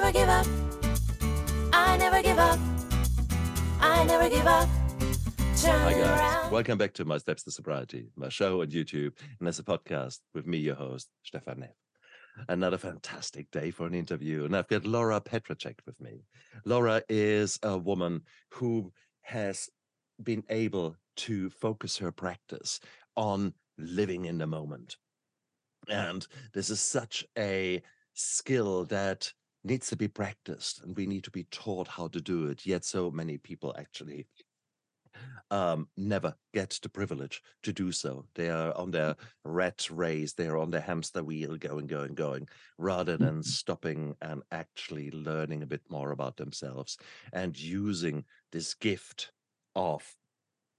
never give up. I never give up. I never give up. Turn Hi, guys. around. Welcome back to My Steps to Sobriety, my show on YouTube, and as a podcast with me, your host, Stefan Neff. Another fantastic day for an interview, and I've got Laura Petracek with me. Laura is a woman who has been able to focus her practice on living in the moment. And this is such a skill that needs to be practiced, and we need to be taught how to do it. Yet, so many people actually um, never get the privilege to do so. They are on their rat race, they are on their hamster wheel, going, going, going, rather than stopping and actually learning a bit more about themselves and using this gift of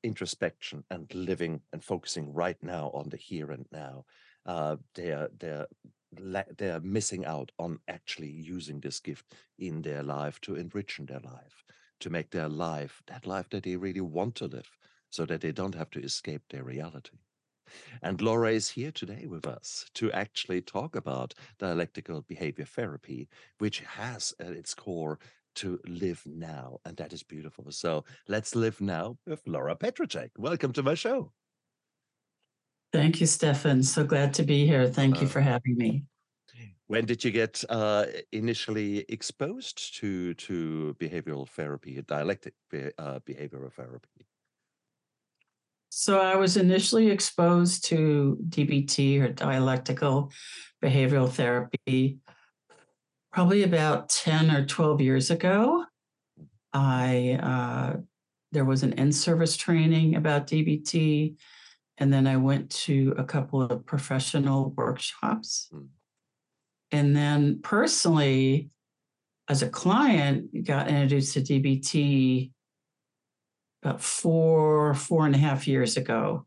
introspection and living and focusing right now on the here and now. Uh, they're they're la- they're missing out on actually using this gift in their life to enrich their life to make their life that life that they really want to live so that they don't have to escape their reality. And Laura is here today with us to actually talk about dialectical behavior therapy, which has at its core to live now. And that is beautiful. So let's live now with Laura Petracek. Welcome to my show. Thank you, Stefan. So glad to be here. Thank you Uh, for having me. When did you get uh, initially exposed to to behavioral therapy, dialectic be- uh, behavioral therapy? So I was initially exposed to DBT or dialectical behavioral therapy probably about 10 or 12 years ago. I uh, there was an in-service training about DBT, and then I went to a couple of professional workshops. Mm. And then personally, as a client, got introduced to DBT about four, four and a half years ago.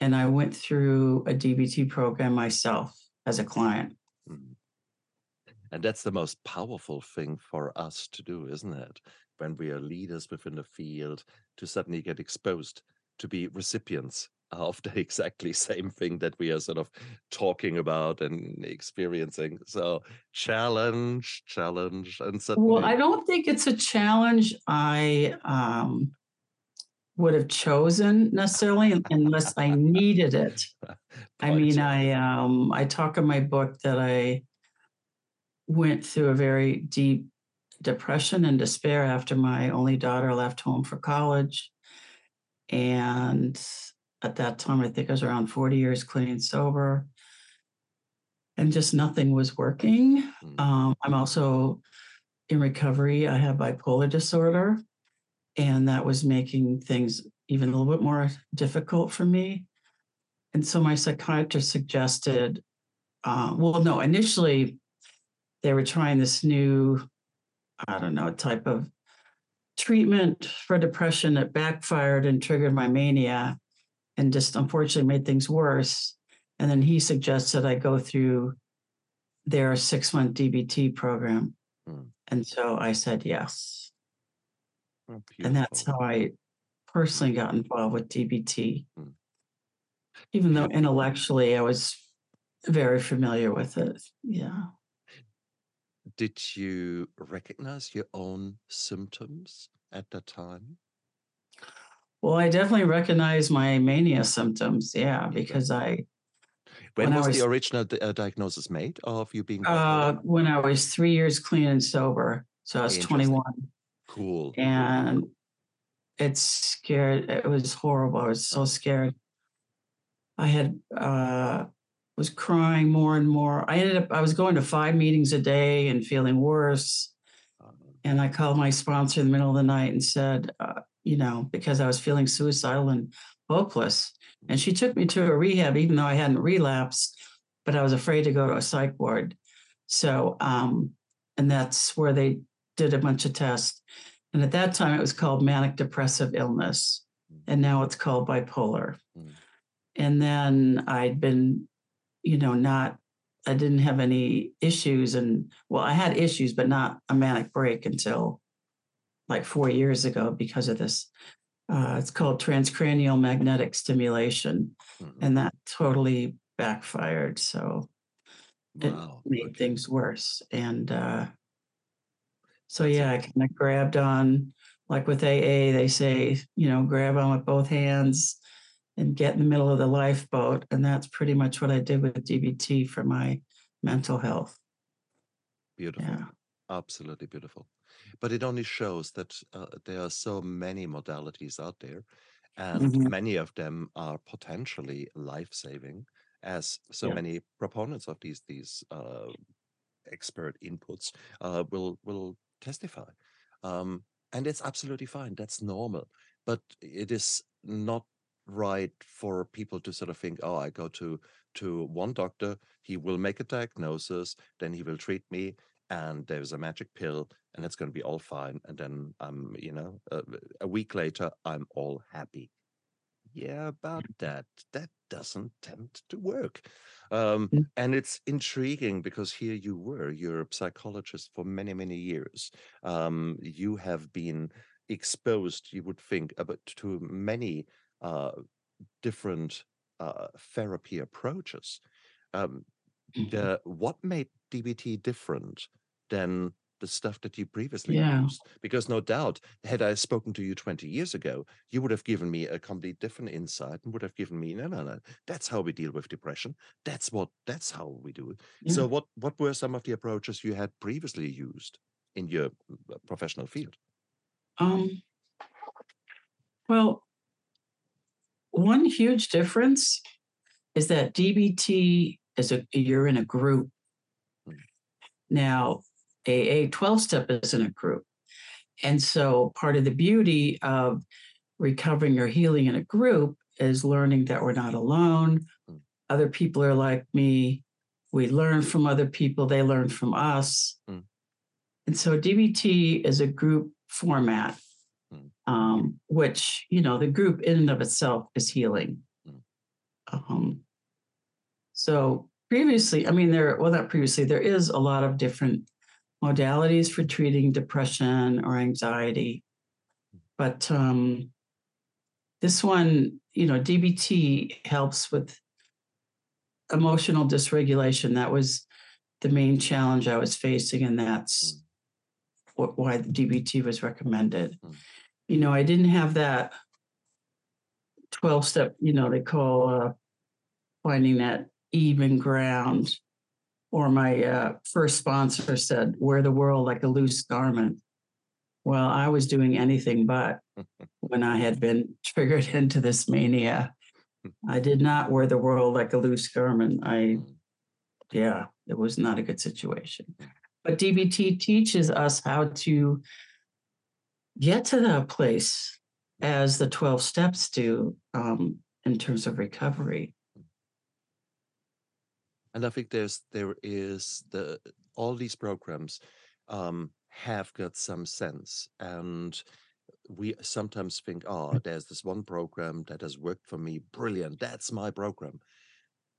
And I went through a DBT program myself as a client. Mm. And that's the most powerful thing for us to do, isn't it? When we are leaders within the field, to suddenly get exposed to be recipients of the exactly same thing that we are sort of talking about and experiencing. So challenge, challenge, and suddenly. Well, I don't think it's a challenge I um, would have chosen necessarily unless I needed it. I mean, I um, I talk in my book that I went through a very deep depression and despair after my only daughter left home for college, and at that time, I think I was around forty years clean and sober, and just nothing was working. Mm. Um, I'm also in recovery. I have bipolar disorder, and that was making things even a little bit more difficult for me. And so my psychiatrist suggested, uh, well, no, initially they were trying this new, I don't know, type of treatment for depression that backfired and triggered my mania and just unfortunately made things worse. And then he suggested I go through their six month DBT program. Mm. And so I said yes. Oh, And that's how I personally got involved with DBT. Mm. Even though intellectually I was very familiar with it. Yeah. Did you recognize your own symptoms at that time? Well, I definitely recognize my mania symptoms. Yeah, because I, When, When I was, was- the original di- uh, diagnosis made of you being uh, when I was three years clean and sober, so I was 21, cool. and it scared. It was horrible. I was so scared. I had uh, was crying more and more. I ended up. I was going to five meetings a day and feeling worse. Um, And I called my sponsor in the middle of the night and said, uh, you know, because I was feeling suicidal and hopeless. And she took me to a rehab, even though I hadn't relapsed, but I was afraid to go to a psych ward. So, um, and that's where they did a bunch of tests. And at that time, it was called manic depressive illness. And now it's called bipolar. Mm. And then I'd been, you know, not, I didn't have any issues. And well, I had issues, but not a manic break until like four years ago because of this. Uh, it's called transcranial magnetic stimulation, mhm. and that totally backfired. So it Wow. made okay. things worse. And uh, So That's yeah, I kind of grabbed on, like with AA, they say, you know, grab on with both hands and get in the middle of the lifeboat. And that's pretty much what I did with DBT for my mental health. Beautiful. Yeah. Absolutely beautiful. But it only shows that uh, there are so many modalities out there, and Mhm. many of them are potentially life-saving, as so Yeah. many proponents of these these uh, expert inputs uh, will will testify. Um, and it's absolutely fine. That's normal. But it is not right for people to sort of think, oh, I go to to one doctor, he will make a diagnosis, then he will treat me, and there's a magic pill, and it's going to be all fine. And then um, you know, a, a week later, I'm all happy. Yeah, about that. That doesn't tend to work. Um, Mm. and it's intriguing because here you were, you're a psychologist for many, many years. Um, you have been exposed, you would think, about to many uh, different uh, therapy approaches. Um, Mhm. the what made DBT different than the stuff that you previously Yeah. used? Because no doubt, had I spoken to you 20 years ago, you would have given me a complete different insight and would have given me, no, no, no, that's how we deal with depression. That's what that's how we do it. Yeah. So what what were some of the approaches you had previously used in your uh, professional field? Um, well, one huge difference is that DBT is a you're in a group. Mm. Now, AA 12 step is in a group. And so part of the beauty of recovering or healing in a group is learning that we're not alone. Mm. Other people are like me. We learn from other people, they learn from us. Mm. And so DBT is a group format, Mm. um, which, you know, the group in and of itself is healing. Mm. Um, so previously, I mean, there, well, not previously, there is a lot of different modalities for treating depression or anxiety. But um, this one, you know, DBT helps with emotional dysregulation. That was the main challenge I was facing, and that's what, why the DBT was recommended. Mm. You know, I didn't have that 12 step, you know, they call uh, finding that even ground. Or my uh, first sponsor said, wear the world like a loose garment. Well, I was doing anything but when I had been triggered into this mania. I did not wear the world like a loose garment. I, Mm. yeah, it was not a good situation. But DBT teaches us how to get to that place as the 12 steps do um, in terms of recovery. And I think there's there is the all these programs um, have got some sense, and we sometimes think, oh, there's this one program that has worked for me, brilliant, that's my program.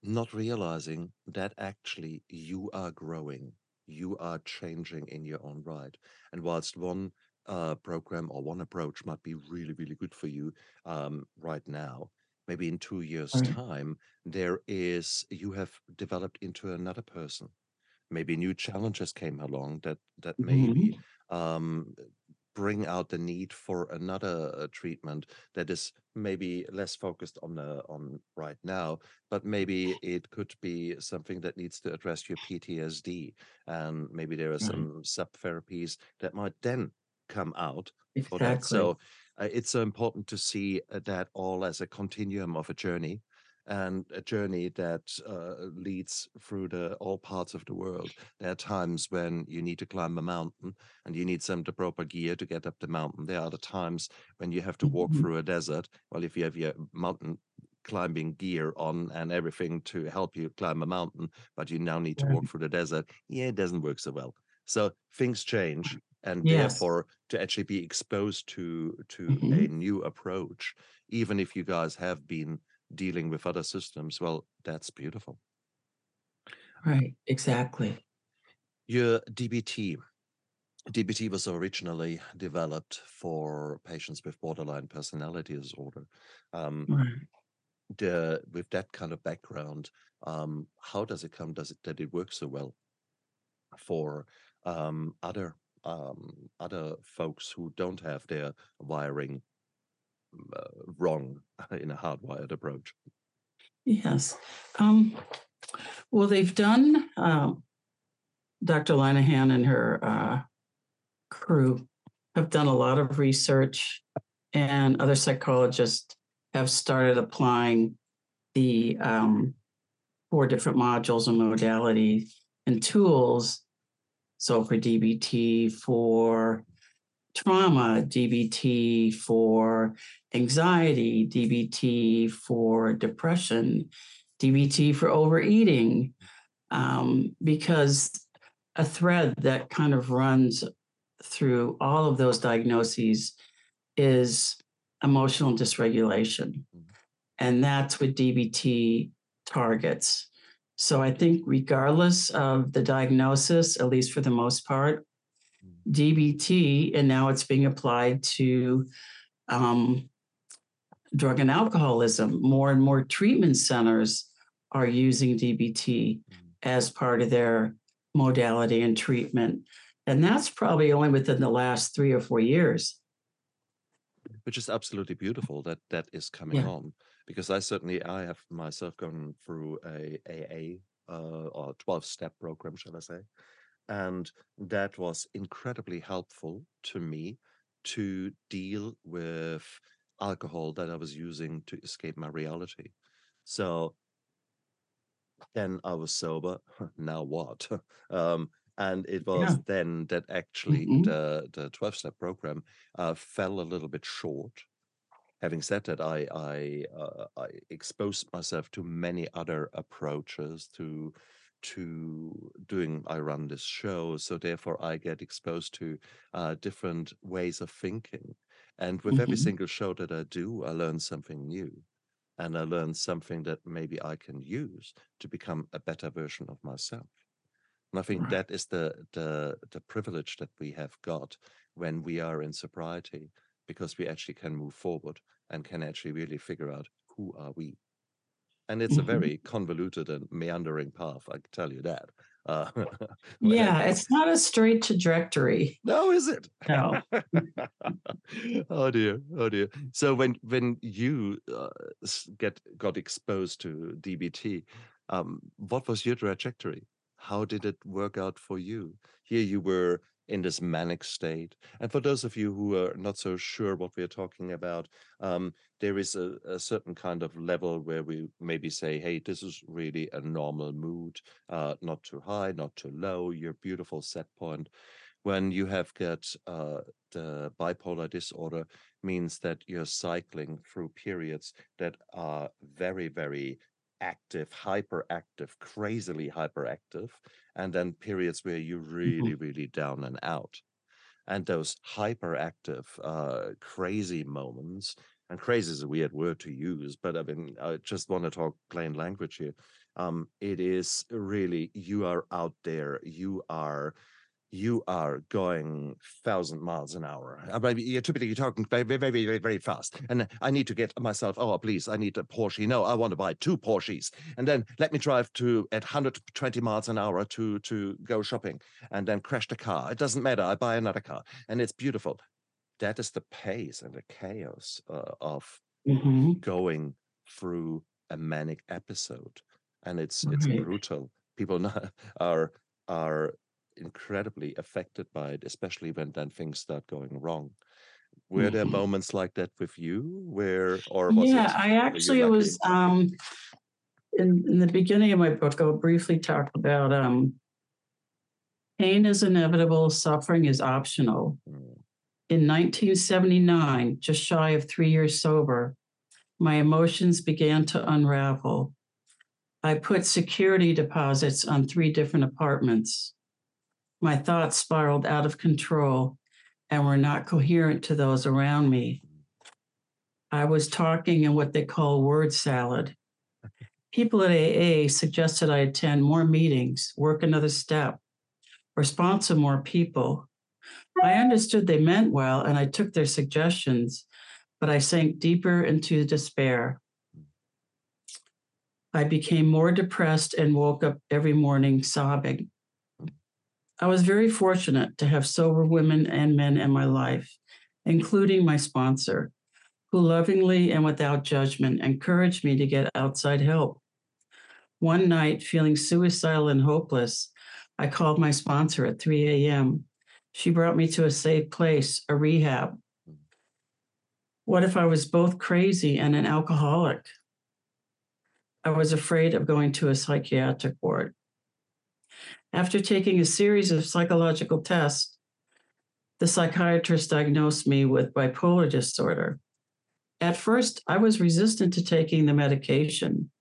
Not realizing that actually you are growing, you are changing in your own right. And whilst one uh, program or one approach might be really, really good for you um, right now, maybe in two years' time, there is you have developed into another person. Maybe new challenges came along that that maybe um, bring out the need for another uh, treatment that is maybe less focused on the on right now, but maybe it could be something that needs to address your PTSD, and maybe there are some sub therapies that might then come out for that. So uh, it's so important to see uh, that all as a continuum of a journey and a journey that uh, leads through the all parts of the world. There are times when you need to climb a mountain and you need some the proper gear to get up the mountain. There are the times when you have to walk Mhm. through a desert. Well, if you have your mountain climbing gear on and everything to help you climb a mountain, but you now need to walk through the desert, yeah, it doesn't work so well. So things change, and Yes. therefore to actually be exposed to to a Mhm. new approach, even if you guys have been dealing with other systems, well, that's beautiful. Right. Exactly. Your DBT. DBT was originally developed for patients with borderline personality disorder. Um, Right. the with that kind of background, um, how does it come? Does it that it works so well for um, other um, other folks who don't have their wiring uh, wrong in a hardwired approach? Yes. Um, well, they've done, uh, Dr. Linehan and her uh, crew have done a lot of research, and other psychologists have started applying the um, four different modules and modalities and tools. So for DBT, for trauma, DBT, for anxiety, DBT, for depression, DBT for overeating, um, because a thread that kind of runs through all of those diagnoses is emotional dysregulation. Mhm. And that's what DBT targets. So I think, regardless of the diagnosis, at least for the most part, DBT, and now it's being applied to um, drug and alcoholism. More and more treatment centers are using DBT as part of their modality and treatment. And that's probably only within the last three or four years. which is absolutely beautiful that that is coming Yeah. on because I certainly I have myself gone through a AA uh, or 12 step program shall I say and that was incredibly helpful to me to deal with alcohol that I was using to escape my reality so then I was sober now what um and it was Yeah. then that actually Mhm. the the 12 step program uh, fell a little bit short. Having said that, I I, uh, I exposed myself to many other approaches to to doing. I run this show, so therefore I get exposed to uh, different ways of thinking. And with every Mhm. single show that I do, I learn something new, and I learn something that maybe I can use to become a better version of myself. And I think Right. that is the the the privilege that we have got when we are in sobriety, because we actually can move forward and can actually really figure out who are we. And it's a Mhm. very convoluted and meandering path, I can tell you that. Uh, Yeah, it's not a straight trajectory. no, is it? No. oh dear, oh dear. So when when you uh, get got exposed to DBT, um, what was your trajectory? How did it work out for you? Here you were in this manic state, and for those of you who are not so sure what we are talking about, um, there is a, a certain kind of level where we maybe say, "Hey, this is really a normal mood, uh, not too high, not too low. Your beautiful set point." when you have got uh, the bipolar disorder means that you're cycling through periods that are very very active hyperactive crazily hyperactive and then periods where you're really really down and out. And those hyperactive uh, crazy moments and crazy is a weird word to use but i mean i just want to talk plain language here. Um, it is really you are out there you are you are going thousand miles an hour. You're typically talking very, very, very, very, fast. And I need to get myself, oh, please, I need a Porsche. No, I want to buy two Porsches. And then let me drive to at 120 miles an hour to to go shopping and then crash the car. It doesn't matter. I buy another car. And it's beautiful. That is the pace and the chaos uh, of Mhm. going through a manic episode. And it's it's brutal. People are are incredibly affected by it, especially when then things start going wrong. Were there Mhm. moments like that with you where or was Yeah, it I actually was um in, in the beginning of my book, I'll briefly talk about um pain is inevitable, suffering is optional. Mm, In 1979, just shy of three years sober, my emotions began to unravel. I put security deposits on three different apartments. My thoughts spiraled out of control and were not coherent to those around me. I was talking in what they call word salad. People at AA suggested I attend more meetings, work another step, or sponsor more people. I understood they meant well and I took their suggestions, but I sank deeper into despair. I became more depressed and woke up every morning sobbing. I was very fortunate to have sober women and men in my life, including my sponsor, who lovingly and without judgment encouraged me to get outside help. One night, feeling suicidal and hopeless, I called my sponsor at 3 a.m. She brought me to a safe place, a rehab. What if I was both crazy and an alcoholic? I was afraid of going to a psychiatric ward. After taking a series of psychological tests, the psychiatrist diagnosed me with bipolar disorder. At first, I was resistant to taking the medication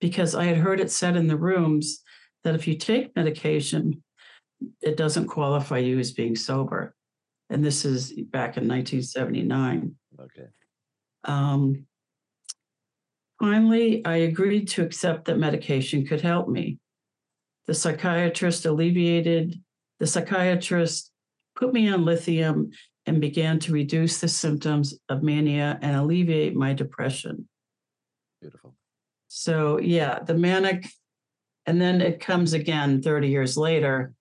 because I had heard it said in the rooms that if you take medication, it doesn't qualify you as being sober. And this is back in 1979. Okay. Um, finally, I agreed to accept that medication could help me. The psychiatrist alleviated, the psychiatrist put me on lithium and began to reduce the symptoms of mania and alleviate my depression. Beautiful. So, yeah, the manic, and then it comes again 30 years later.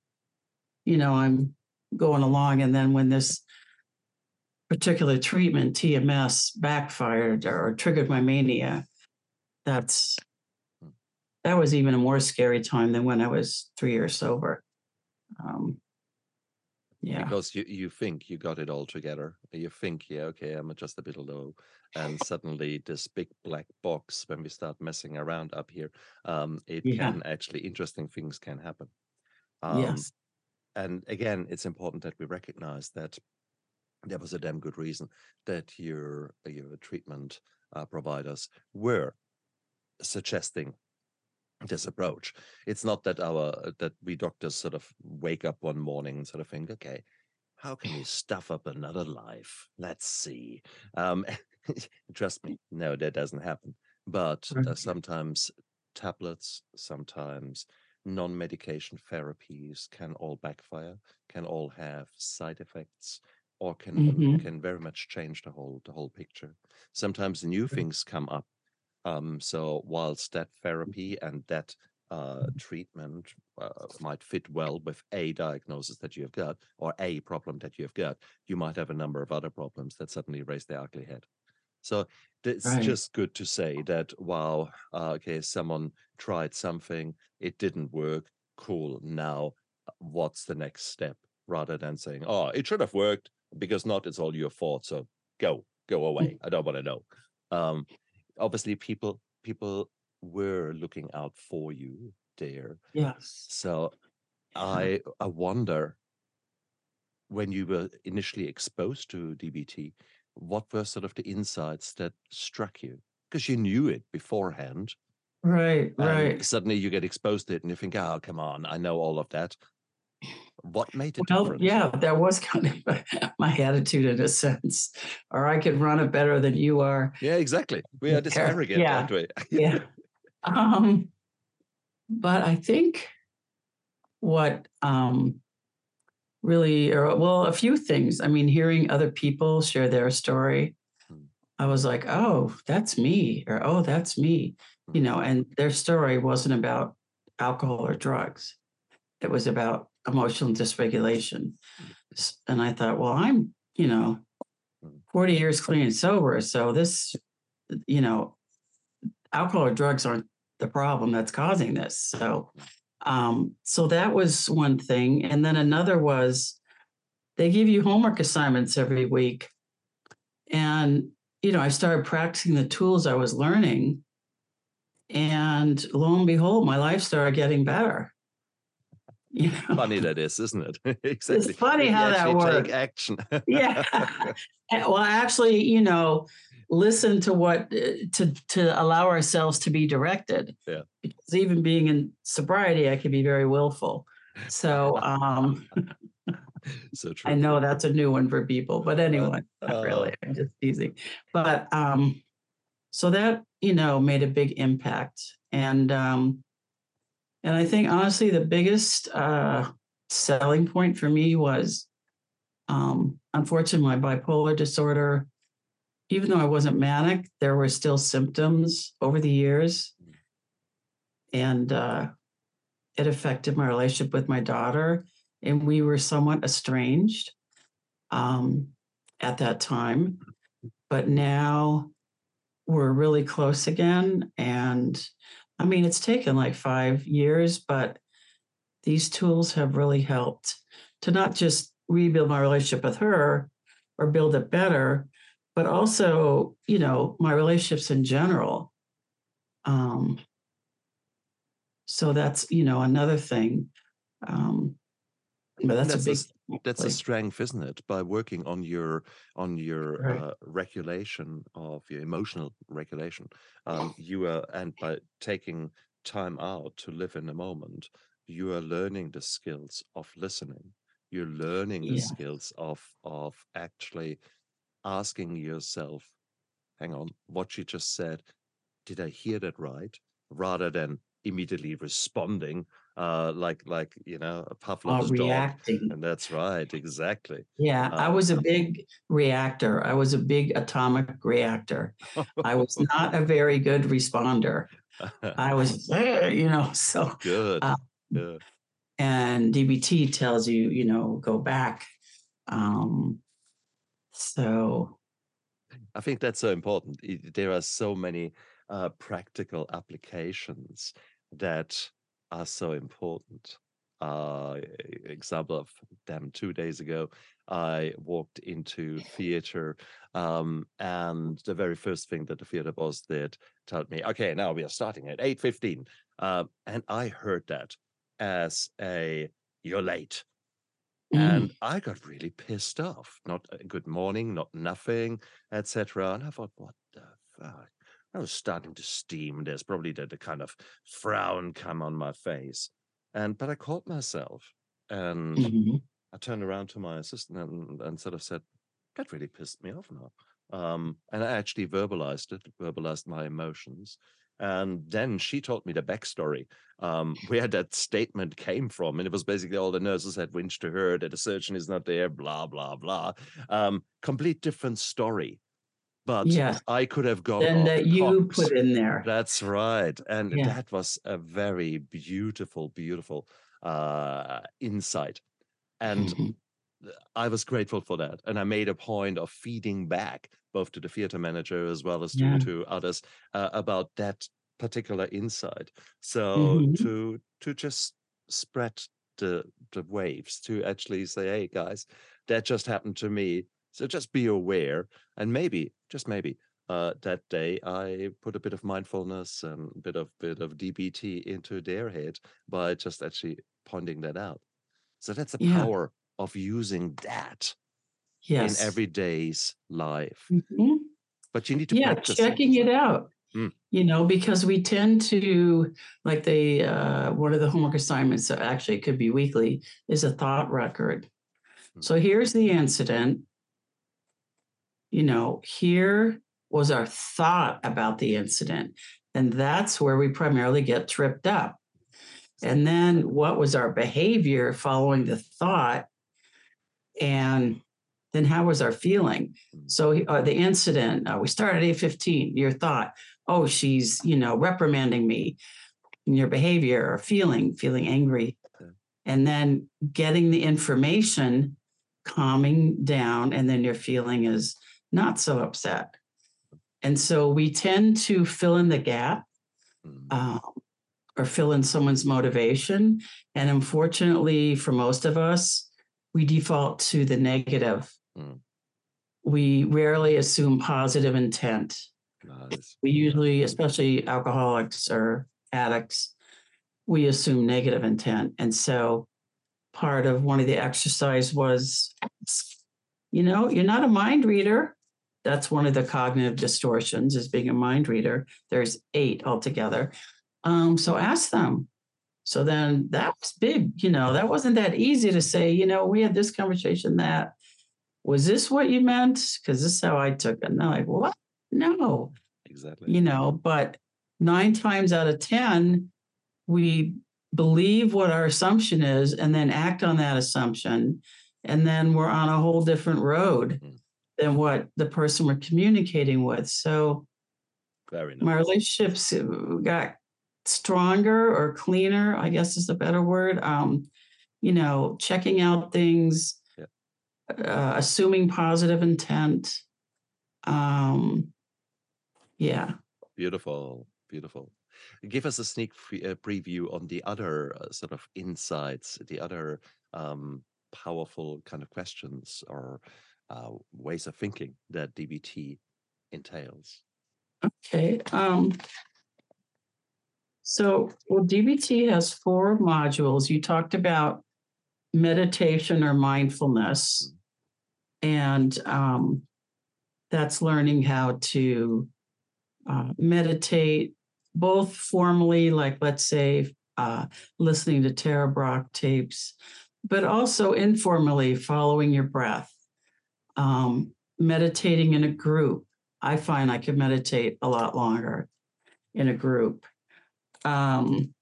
You know, I'm going along, and then when this particular treatment, TMS, backfired or triggered my mania, that's that was even a more scary time than when I was three years sober. Um, yeah, Because you, you think you got it all together. You think, yeah, okay, I'm just a bit low. And suddenly this big black box, when we start messing around up here, um, it Yeah. can actually interesting things can happen. Um, yes, and again, it's important that we recognize that there was a damn good reason that your your treatment uh, providers were suggesting this approach. It's not that our that we doctors sort of wake up one morning and sort of think, okay, how can we stuff up another life? Let's see. Um, trust me, no, that doesn't happen. But uh, sometimes tablets, sometimes non-medication therapies can all backfire, can all have side effects, or can Mhm. can very much change the whole the whole picture. Sometimes new things come up. Um, so whilst that therapy and that uh, treatment uh, might fit well with a diagnosis that you have got or a problem that you have got, you might have a number of other problems that suddenly raise their ugly head. So it's Right. just good to say that, wow, uh, okay, someone tried something, it didn't work, cool. Now, uh, what's the next step? Rather than saying, oh, it should have worked because not, it's all your fault. So go, go away. I don't want to know. Um, obviously, people people were looking out for you there. yes. So I I wonder when you were initially exposed to DBT, what were sort of the insights that struck you? Because you knew it beforehand, Right, right. suddenly you get exposed to it, and you think, "Oh, come on, I know all of that." What made the Well, difference? yeah, that was kind of my attitude in a sense. Or I could run it better than you are. yeah, exactly. We are this Yeah, aren't we? Yeah. Um, but I think what um really or well, a few things. I mean, hearing other people share their story, Hmm. I was like, oh, that's me, or oh, that's me, you know, and their story wasn't about alcohol or drugs. It was about emotional dysregulation. And I thought, well, I'm, you know, Hmm. 40 years clean and sober. So this, you know, alcohol or drugs aren't the problem that's causing this. So, um, so that was one thing. And then another was they give you homework assignments every week. And, you know, I started practicing the tools I was learning. And lo and behold, my life started getting better. You know? Funny that is, isn't it? exactly. funny how that works. Take action. yeah Uh, well actually you know listen to what uh, to to allow ourselves to be directed Yeah. because even being in sobriety i can be very willful so um so true. i know that's a new one for people but anyway not Uh, really i'm just teasing but um so that you know made a big impact and um and i think honestly the biggest uh selling point for me was um unfortunately my bipolar disorder even though i wasn't manic there were still symptoms over the years and uh it affected my relationship with my daughter and we were somewhat estranged um, at that time. But now we're really close again. And I mean, it's taken like five years, but these tools have really helped to not just rebuild my relationship with her or build it better, but also, you know, my relationships in general. Um, so that's, you know, another thing. Um, but that's, That's a a big s- That's a strength, isn't it? By working on your on your Right. uh, regulation of your emotional regulation, um, you are and by taking time out to live in the moment, you are learning the skills of listening. You're learning the Yeah. skills of of actually asking yourself, "Hang on, what she just said, did I hear that right?" Rather than immediately responding, uh, like like you know a uh, Pavlov's dog. reacting. And that's right, exactly. Yeah, I Uh, was a big reactor. I was a big atomic reactor. I was not a very good responder. I was, you know, so, good. uh, yeah. and DBT tells you, you know, go back. Um, so, I think that's so important. There are so many uh, practical applications that are so important. Uh, example of them two days ago, I walked into theater, um, and the very first thing that the theater boss did told me, "Okay, now we are starting at eight fifteen. Um, and I heard that as a "You're late." mm, and I got really pissed off. Not a good morning, not nothing, etc. And I thought, what the fuck? I was starting to steam. There's probably the, the kind of frown come on my face, and but I caught myself and mhm, I turned around to my assistant and, and sort of said, "That really pissed me off now." Um, and I actually verbalized it, verbalized my emotions, and then she told me the backstory um, where that statement came from, and it was basically all the nurses had winched to her that the surgeon is not there, blah blah blah. Um, complete different story, but yes, I could have gone then that you put in there. That's right. And Yeah. that was a very beautiful, beautiful uh, insight. And Mhm, I was grateful for that. And I made a point of feeding back both to the theater manager as well as to, Yeah. to others uh, about that particular insight. So Mhm. to to just spread the the waves, to actually say, hey guys, that just happened to me. So just be aware. And maybe, just maybe, uh, that day I put a bit of mindfulness and a bit of bit of DBT into their head by just actually pointing that out. So that's the Yeah. power of using that Yes. in everyday's life. Mhm. But you need to yeah checking it out Mm. you know because we tend to like the uh one of the homework assignments uh, actually it could be weekly is a thought record Mm. so here's the incident you know here was our thought about the incident and that's where we primarily get tripped up. And then what was our behavior following the thought? And then how was our feeling? Mm. so uh, the incident uh, we started at 8.15 your thought oh she's you know reprimanding me in your behavior or feeling feeling angry. And then getting the information calming down and then your feeling is not so upset and so we tend to fill in the gap Mm. um, or fill in someone's motivation. And unfortunately, for most of us, we default to the negative. Mm. We rarely assume positive intent. We usually, especially alcoholics or addicts, we assume negative intent. And so part of one of the exercise was, you know, you're not a mind reader. That's one of the cognitive distortions is being a mind reader. There's eight altogether. Um, so ask them. So then that was big, you know, that wasn't that easy to say, you know, we had this conversation that was this what you meant? Because this is how I took it. And they're like, what? No, Exactly. you know, but nine times out of 10, we believe what our assumption is and then act on that assumption. And then we're on a whole different road Mm. Than what the person we're communicating with. So Very nice. my relationships uh, got stronger or cleaner, I guess is a better word. Um, you know, checking out things, Yeah. uh, assuming positive intent. Um, yeah. Beautiful, beautiful. Give us a sneak pre- uh, preview on the other uh, sort of insights, the other um, powerful kind of questions or uh, ways of thinking that DBT entails. Okay. Um, so, well, DBT has four modules. You talked about meditation or mindfulness, and um, that's learning how to uh, meditate, both formally, like let's say uh, listening to Tara Brach tapes, but also informally, following your breath, um, meditating in a group. I find I can meditate a lot longer in a group. Um,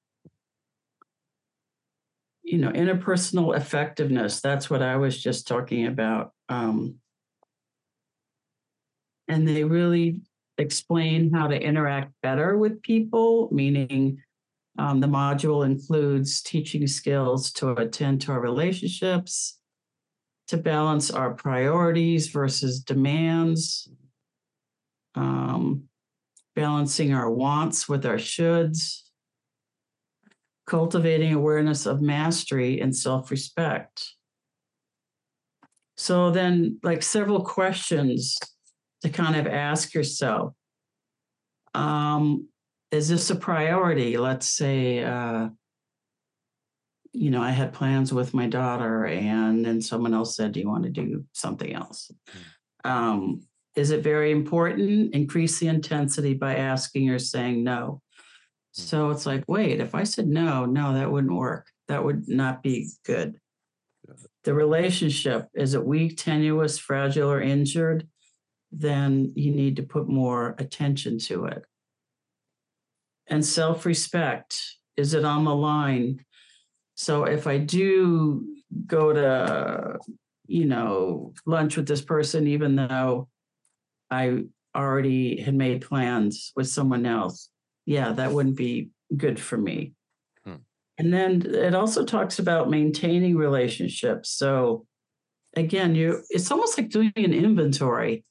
you know, interpersonal effectiveness, that's what I was just talking about. Um, and they really explain how to interact better with people, meaning um, the module includes teaching skills to attend to our relationships, to balance our priorities versus demands, um, balancing our wants with our shoulds, cultivating awareness of mastery and self respect. So, then, like several questions to kind of ask yourself um, Is this a priority? Let's say, uh, you know, I had plans with my daughter, and then someone else said, Do you want to do something else? Um, is it very important? Increase the intensity by asking or saying no. So it's like, wait, if I said no, no, that wouldn't work. That would not be good. The relationship is it weak, tenuous, fragile, or injured? Then you need to put more attention to it. And self respect is it on the line? So if I do go to, you know, lunch with this person, even though I already had made plans with someone else, yeah, that wouldn't be good for me. Hmm. And then it also talks about maintaining relationships. So again, you it's almost like doing an inventory.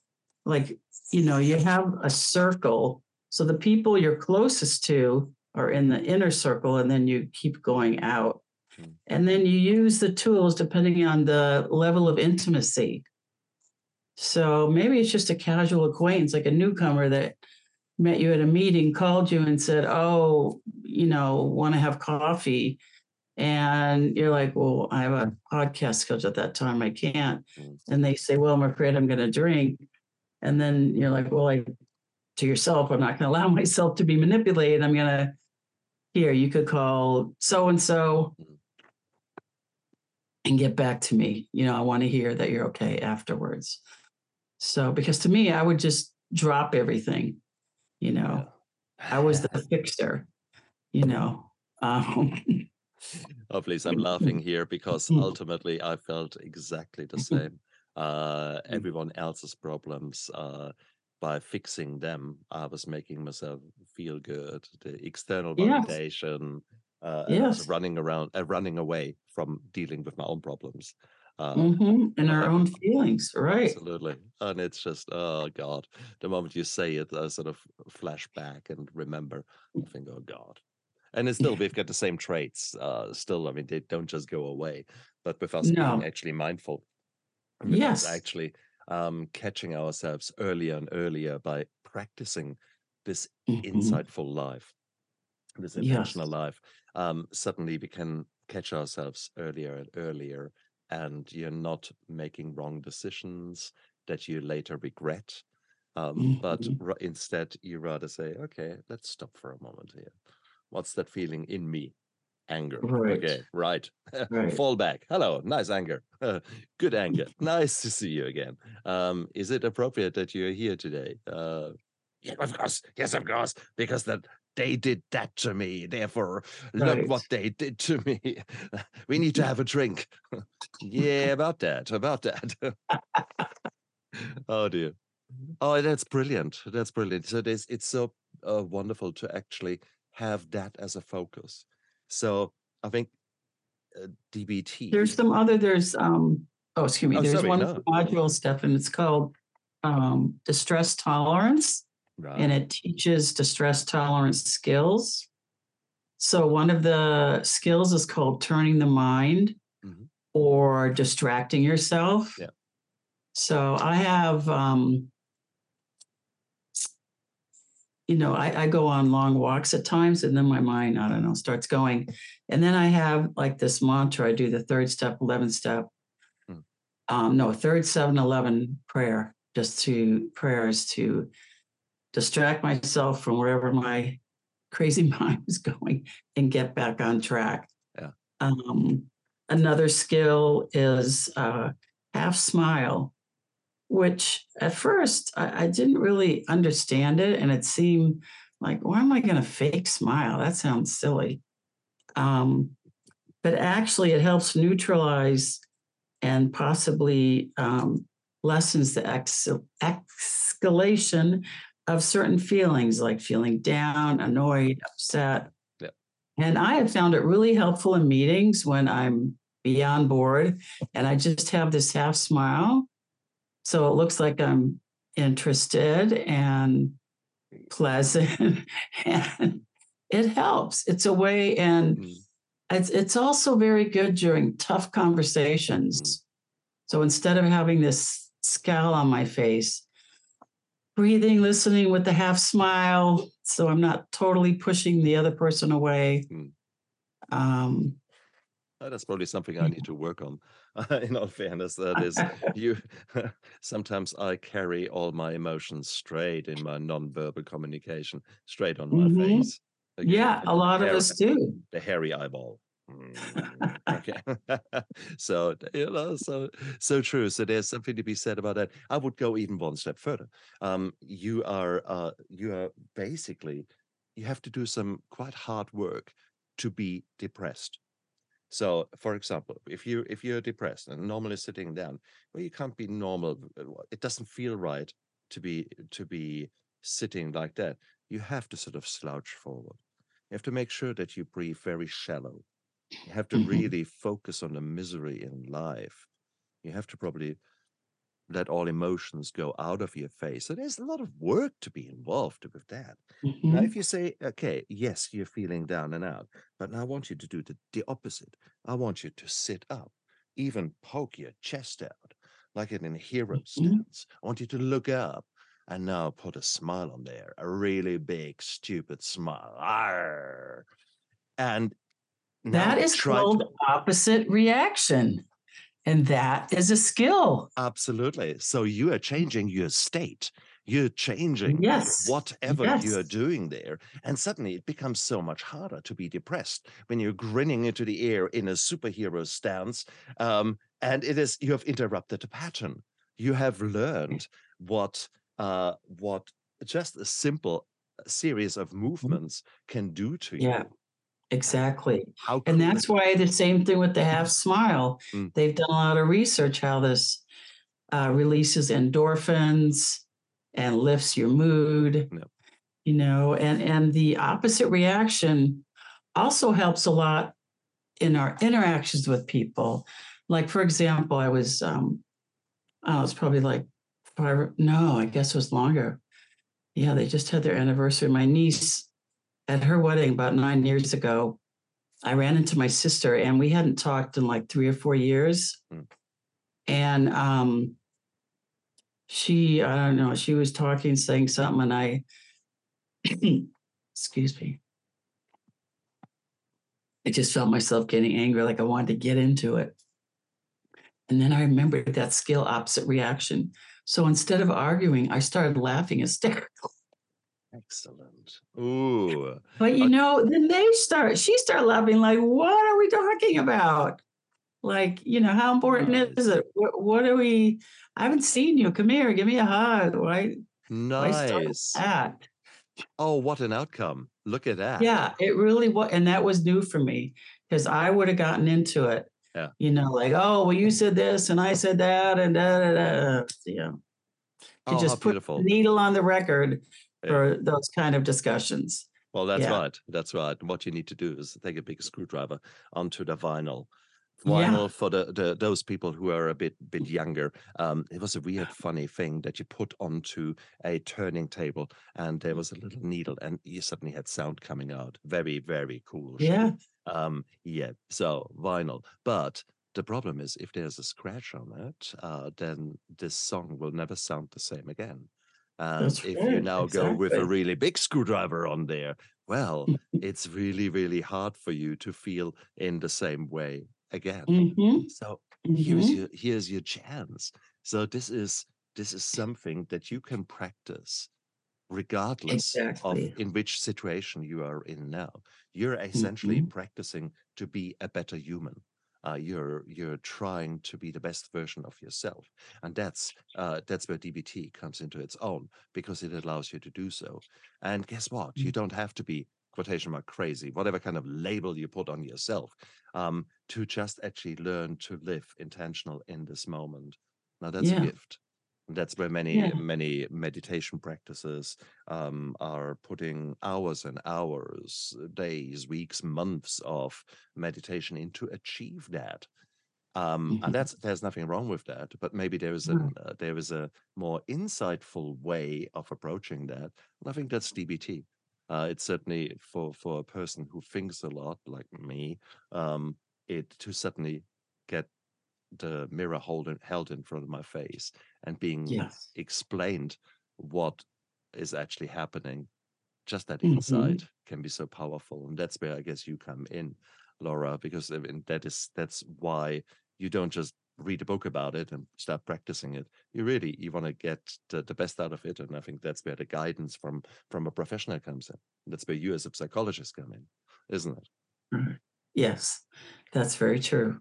Like, you know, you have a circle. So the people you're closest to are in the inner circle, and then you keep going out. And then you use the tools depending on the level of intimacy. So maybe it's just a casual acquaintance, like a newcomer that met you at a meeting, called you and said, Oh, you know, want to have coffee. And you're like, Well, I have a podcast scheduled at that time. I can't. Mm. And they say, Well, I'm afraid I'm going to drink. And then you're like, Well, I, to yourself, I'm not going to allow myself to be manipulated. I'm going to, here, you could call so and so and get back to me. You know, I want to hear that you're okay afterwards. So, because to me, I would just drop everything, you know, I was the fixer, you know. Um, Oh, please, I'm laughing here because ultimately I felt exactly the same. Uh, everyone else's problems, uh, by fixing them, I was making myself feel good. The external Yes. Uh, Yes. running around, uh, running away from dealing with my own problems. Uh, mhm, And our own feelings, right? Absolutely. And it's just, oh God, the moment you say it, I sort of flash back and remember, I think, oh God. And it's still, Yeah. we've got the same traits. Uh, still, I mean, they don't just go away, but with us No. being actually mindful, and with us Yes. actually um, catching ourselves earlier and earlier by practicing this Mhm, insightful life, this intentional life, um, suddenly we can catch ourselves earlier and earlier, and you're not making wrong decisions that you later regret. Um, but Mhm. ra- instead, you rather say, okay, let's stop for a moment here. What's that feeling in me? Anger. Right. Okay, right. Right. Fall back. Hello, nice anger. Good anger. nice to see you again. Um, is it appropriate that you're here today? Uh, yeah, of course. Yes, of course. Because that they did that to me. Therefore, look what they did to me. we need to have a drink. yeah, about that. About that. oh dear. Oh, that's brilliant. That's brilliant. So there's it's so uh, wonderful to actually have that as a focus. So I think uh, DBT. There's some other, there's, um, oh, excuse me, Oh, there's sorry, one no. module stuff and it's called um, distress tolerance. Right. and it teaches distress tolerance skills. So one of the skills is called turning the mind Mhm. or distracting yourself. Yeah. So I have, um, you know, I, I go on long walks at times and then my mind, I don't know, starts going. And then I have like this mantra, I do the third step, 11 step. Hmm. Um, no, third, seven, 11 prayer, just to prayers to distract myself from wherever my crazy mind is going and get back on track. Yeah. Um, another skill is uh, half smile, which at first I, I didn't really understand it, and it seemed like, why am I going to fake smile? That sounds silly. Um, but actually, it helps neutralize and possibly um, lessens the ex- escalation of certain feelings like feeling down, annoyed, upset. Yeah. And I have found it really helpful in meetings when I'm beyond bored and I just have this half smile. So it looks like I'm interested and pleasant and it helps. It's a way and Mm. it's it's also very good during tough conversations. So instead of having this scowl on my face, breathing, listening with the half smile, so I'm not totally pushing the other person away. Mm. Um, That's probably something I need to work on. in all fairness, that is you. sometimes I carry all my emotions straight in my non-verbal communication, straight on my Mhm. face. Like, yeah, a lot of us do. the hairy eyeball. Mm, okay. so you know, so so true. So there's something to be said about that. I would go even one step further. Um, you are uh, you are basically you have to do some quite hard work to be depressed. So, for example, if you if you're depressed and normally sitting down, well, you can't be normal. uh, It doesn't feel right to be to be sitting like that. You have to sort of slouch forward. You have to make sure that you breathe very shallow. You have to Mhm. really focus on the misery in life. You have to probably let all emotions go out of your face. So there's a lot of work to be involved with that. Now, Mhm. if you say, okay, yes, you're feeling down and out, but now I want you to do the, the opposite. I want you to sit up, even poke your chest out like in a hero Mhm. stance. I want you to look up and now put a smile on there, a really big, stupid smile. Arr. And That is try to- called opposite reaction. And that is a skill. Absolutely. So you are changing your state. You're changing Yes. whatever you are doing there. And suddenly it becomes so much harder to be depressed when you're grinning into the air in a superhero stance. Um, and it is, you have interrupted a pattern. You have learned what, uh, what just a simple series of movements can do to you. Mm-hmm. Yeah. Exactly. How And that's why the same thing with the half smile. Mm. They've done a lot of research how this uh, releases endorphins and lifts your mood. You know, and and the opposite reaction also helps a lot in our interactions with people. Like for example, I was um, oh, it's probably like five. No, I guess it was longer. Yeah, they just had their anniversary. My niece at her wedding about nine years ago, I ran into my sister and we hadn't talked in like three or four years. Mm. And um, she, I don't know, she was talking, saying something, and I, excuse me, I just felt myself getting angry, like I wanted to get into it. And then I remembered that skill opposite reaction. So instead of arguing, I started laughing hysterically. Excellent. Ooh. But you uh know, then they start, she started laughing, like, what are we talking about? Like, you know, how important mm. is it? What, what are we? I haven't seen you. Come here, give me a hug. Why? Why Nice. that? Oh, what an outcome. Look at that. Yeah, it really was. And that was new for me because I would have gotten into it. Yeah. You know, like, oh, well, you said this and I said that and da da da. You know, to Oh, just put beautiful. needle on the record Yeah. For those kind of discussions. Well, that's Yeah. right. That's right. What you need to do is take a big screwdriver onto the vinyl vinyl for the, the those people who are a bit bit younger um it was a weird funny thing that you put onto a turning table and there was a little needle and you suddenly had sound coming out very very cool. Yeah. um yeah so vinyl but the problem is if there's a scratch on it uh then this song will never sound the same again and That's if you right, now go with a really big screwdriver on there well it's really really hard for you to feel in the same way again. Mhm, so here's mhm. your here's your chance. So this is this is something that you can practice regardless Exactly. of in which situation you are in now. You're essentially Mhm. practicing to be a better human uh, you're you're trying to be the best version of yourself and that's uh, that's where dbt comes into its own because it allows you to do so and guess what you Mm. don't have to be quotation mark crazy whatever kind of label you put on yourself um, to just actually learn to live intentional in this moment. Now that's a gift. That's where many Yeah. many meditation practices um, are putting hours and hours, uh, days, weeks, months of meditation in to achieve that. Um, Mhm. and that's there's nothing wrong with that, but maybe there is an uh, there is a more insightful way of approaching that. And I think that's DBT. Uh, it's certainly for for a person who thinks a lot like me, um, it to suddenly get the mirror hold in, held in front of my face and being Yes. explained what is actually happening. Just that Mhm. insight can be so powerful, and that's where I guess you come in, Laura, because I mean, that is that's why you don't just read a book about it and start practicing it. You really you want to get the, the best out of it, and I think that's where the guidance from from a professional comes in. That's where you as a psychologist come in, isn't it? Yes, that's very true.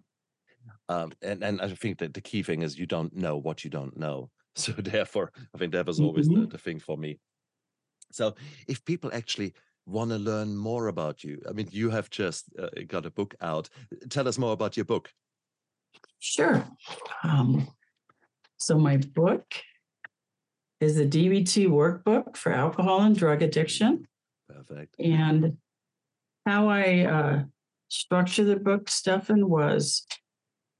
Um, and and I think that the key thing is you don't know what you don't know. So therefore, I think that was always the, Mhm. the thing for me. So if people actually want to learn more about you, I mean, you have just uh, got a book out. Tell us more about your book. Sure. Um, so my book is the DBT workbook for alcohol and drug addiction. Perfect. And how I uh, structured the book, Stefan, was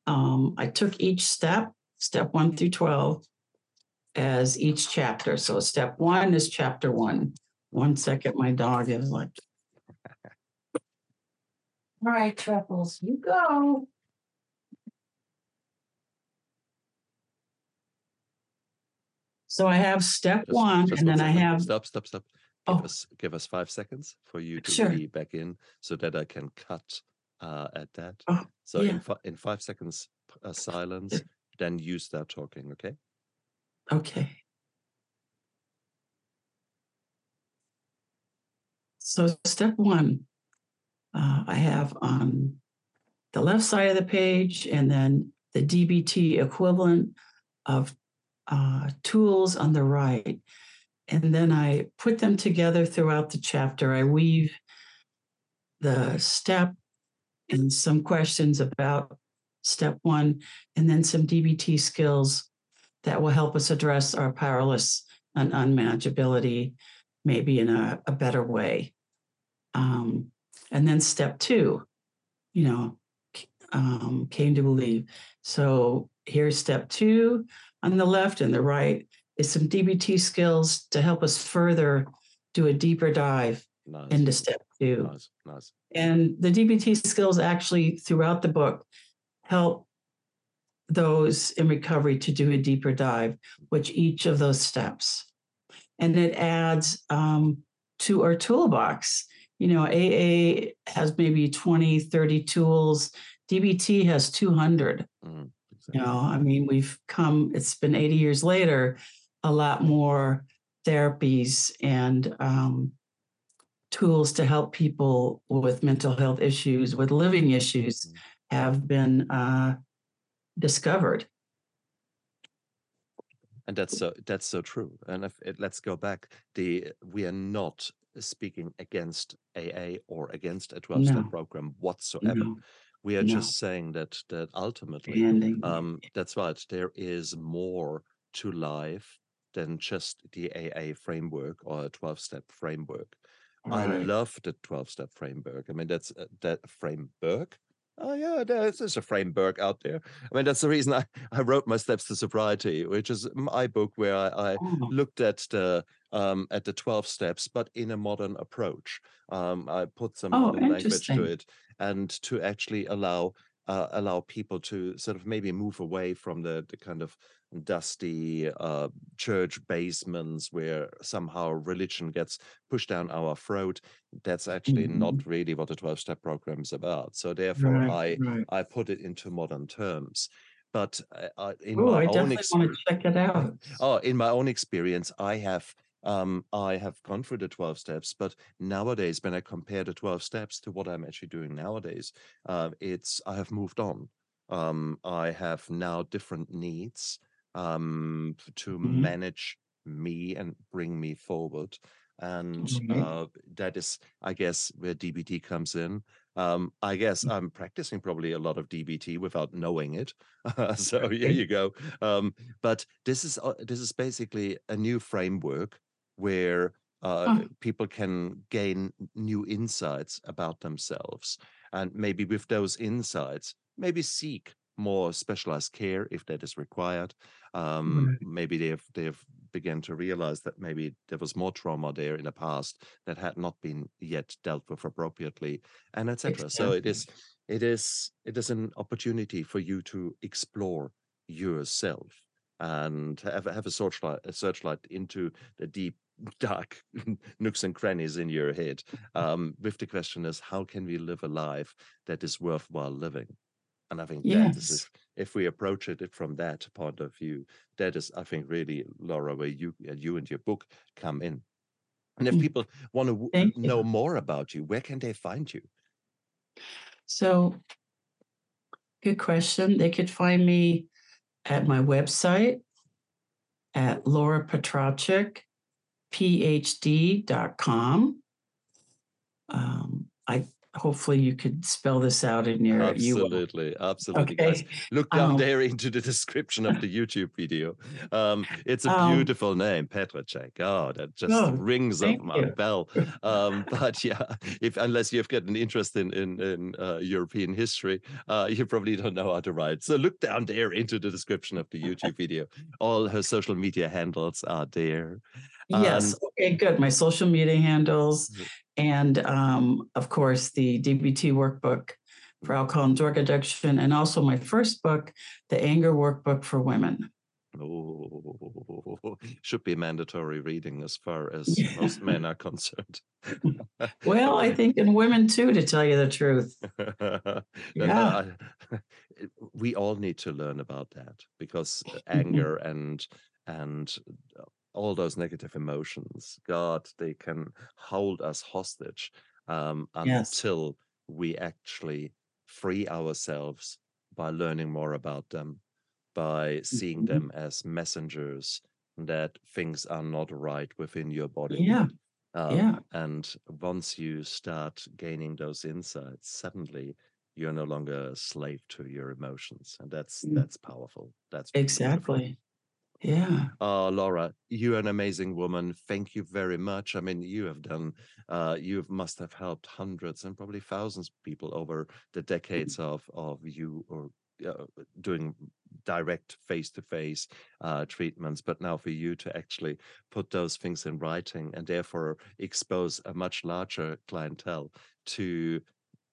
um, I took each step, step one through 12, as each chapter. So step one is chapter one. One second, my dog is like, all right, Truffles, you go. So I have step Just- one, just and one then I have, stop, stop, stop. Give Oh. us give us five seconds for you to Sure. be back in, so that I can cut uh, at that. Oh, so yeah. in fi- in five seconds uh, silence, then you start talking. Okay. okay. So step one, uh, I have on the left side of the page, and then the DBT equivalent of uh, tools on the right. And then I put them together throughout the chapter. I weave the step and some questions about step one, and then some DBT skills that will help us address our powerless and unmanageability maybe in a, a better way. Um, and then step two, you know, um, came to believe. So here's step two on the left and the right is some DBT skills to help us further do a deeper dive Nice. into step two. Nice. Nice. And the DBT skills actually throughout the book help those in recovery to do a deeper dive, which each of those steps. And it adds um, to our toolbox. You know, AA has maybe 20, 30 tools. DBT has 200. Mhm, You know, I mean, we've come, it's been 80 years later, a lot more therapies and um, tools to help people with mental health issues, with living issues, Mhm. have been uh, discovered. and that's so that's so true and if it, let's go back the we are not speaking against aa or against a 12 step No. program whatsoever No, we are no. just saying that that ultimately um that's right there is more to life than just the aa framework or a 12 step framework i love the 12 step framework. I mean that's uh, that framework? Oh yeah, there's, there's a framework out there. I mean, that's the reason I, I wrote my steps to sobriety, which is my book where I, I Oh, looked at the um, at the 12 steps, but in a modern approach. Um, I put some Oh, modern language to it and to actually allow uh, allow people to sort of maybe move away from the, the kind of dusty uh, church basements where somehow religion gets pushed down our throat. That's actually Mhm. not really what the 12 step program is about. So therefore, right, I right. I put it into modern terms. But uh, in Oh, my I own experience, to check it out. Oh, in my own experience, I have um I have gone through the 12 steps, but nowadays when I compare the 12 steps to what I'm actually doing nowadays, uh, it's I have moved on. Um, I have now different needs um to Mhm. manage me and bring me forward. And Right. uh, that is, I guess, where DBT comes in. Um, I guess Mm. I'm practicing probably a lot of DBT without knowing it. so here you go. Um, but this is uh, this is basically a new framework where uh, Huh. people can gain new insights about themselves and maybe with those insights maybe seek more specialized care if that is required. Um, maybe they've they've begun to realize that maybe there was more trauma there in the past that had not been yet dealt with appropriately and etc so it is it is it is an opportunity for you to explore yourself and have, have a searchlight a searchlight into the deep dark nooks and crannies in your head um, with the question is how can we live a life that is worthwhile living and i think Yes. if, if we approach it from that point of view that is i think really laura where you uh, you and your book come in and if Mm, people want to Thank know you. more about you where can they find you So, good question. They could find me at my website at Laura Petracek, phd.com. Um, I hopefully you could spell this out in your you. Absolutely, absolutely, guys. Look down Um, there into the description of the YouTube video. Um, it's a um, beautiful name, Petracek. Oh, that just oh, rings up my you. bell. Um, but yeah, if unless you've got an interest in in, in uh, European history, uh, you probably don't know how to write. So look down there into the description of the YouTube video. All her social media handles are there. Yes. And Okay, good. My social media handles Mhm. and um, of course the DBT workbook for alcohol and drug addiction, and also my first book, the anger workbook for women. oh, should be mandatory reading as far as Yeah. most men are concerned. Well, I think in women too, to tell you the truth. Yeah. I- we all need to learn about that because Mhm. anger and and all those negative emotions, God, they can hold us hostage um, Yes. until we actually free ourselves by learning more about them, by seeing Mhm. them as messengers that things are not right within your body. Yeah. Um, Yeah. and once you start gaining those insights, suddenly you're no longer a slave to your emotions, and that's Mm. that's powerful. That's. Exactly. Yeah. Oh, Laura, you're an amazing woman. Thank you very much. I mean, you have done, uh, you must have helped hundreds and probably thousands of people over the decades of of you or uh, doing direct face-to-face uh, treatments. But now for you to actually put those things in writing and therefore expose a much larger clientele to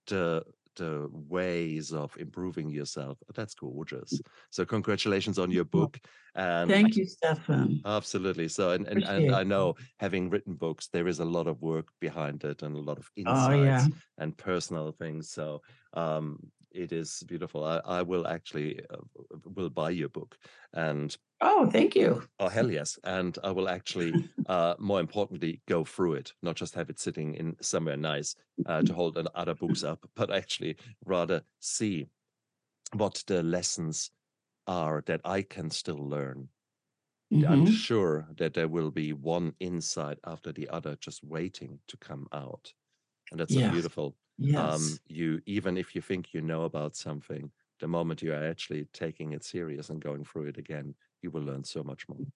the the uh, ways of improving yourself. Uh, that's gorgeous. Mm. So congratulations on your book. And Thank you, Stefan. Absolutely. So, and, and and I know having written books, there is a lot of work behind it and a lot of Oh yeah. insights and personal things. So, um, it is beautiful. I, I will actually uh, will buy your book, and Oh, thank you. oh hell yes, and I will actually, uh, more importantly, go through it, not just have it sitting in somewhere nice uh, to hold an- other books up, but actually rather see what the lessons are that I can still learn I'm Mhm. sure that there will be one insight after the other just waiting to come out. And that's so Yes. beautiful. Um, Yes. you even if you think you know about something, the moment you are actually taking it serious and going through it again, you will learn so much more.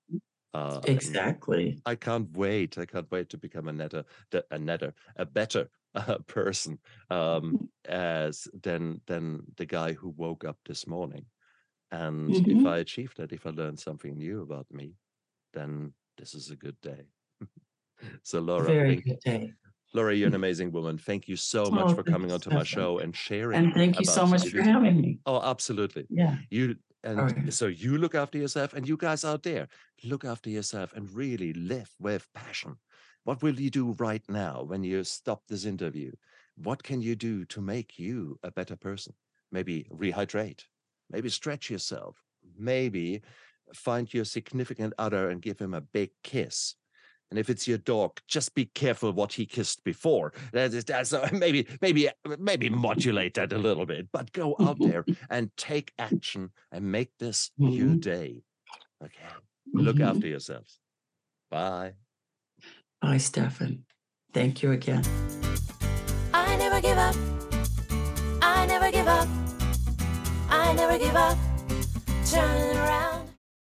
Uh, Exactly. I can't wait. I can't wait to become a netter, a netter, a better uh, person um, as than than the guy who woke up this morning. And if Mhm. I achieve that, if I learn something new about me, then this is a good day. so Laura, Very thank, good day. Laura, you're an amazing woman. Thank you so much Oh, for coming onto my show and sharing. And thank you so much you. for having me. Oh, absolutely. Yeah. You and oh, right. so you look after yourself, and you guys out there look after yourself and really live with passion. What will you do right now when you stop this interview? What can you do to make you a better person? Maybe rehydrate, maybe stretch yourself, maybe find your significant other and give him a big kiss. And if it's your dog, just be careful what he kissed before. That is, that's uh, maybe, maybe, maybe modulate that a little bit. But go out there and take action and make this your Mhm. day. Okay. Look Mhm. after yourselves. Bye. Bye, Stefan. Thank you again. I never give up. I never give up. I never give up. Turn around.